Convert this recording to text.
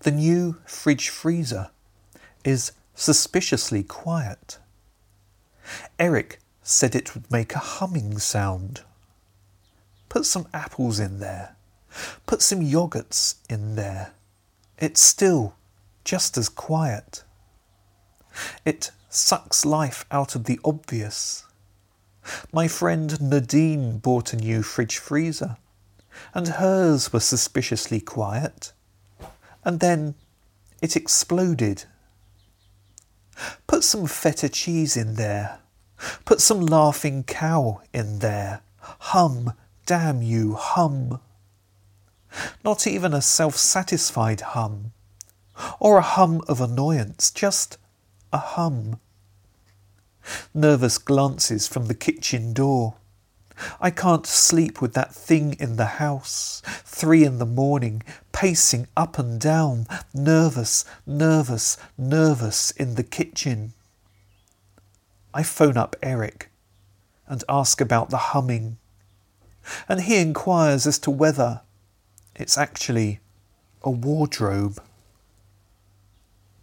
The new fridge freezer is suspiciously quiet. Eric said it would make a humming sound. Put some apples in there. Put some yogurts in there. It's still just as quiet. It sucks life out of the obvious. My friend Nadine bought a new fridge freezer, and hers was suspiciously quiet. And then it exploded. Put some feta cheese in there. Put some laughing cow in there. Hum, damn you, hum. Not even a self satisfied hum, or a hum of annoyance, just a hum. Nervous glances from the kitchen door. I can't sleep with that thing in the house. Three in the morning, pacing up and down, nervous, nervous, nervous in the kitchen. I phone up Eric and ask about the humming, and he inquires as to whether it's actually a wardrobe.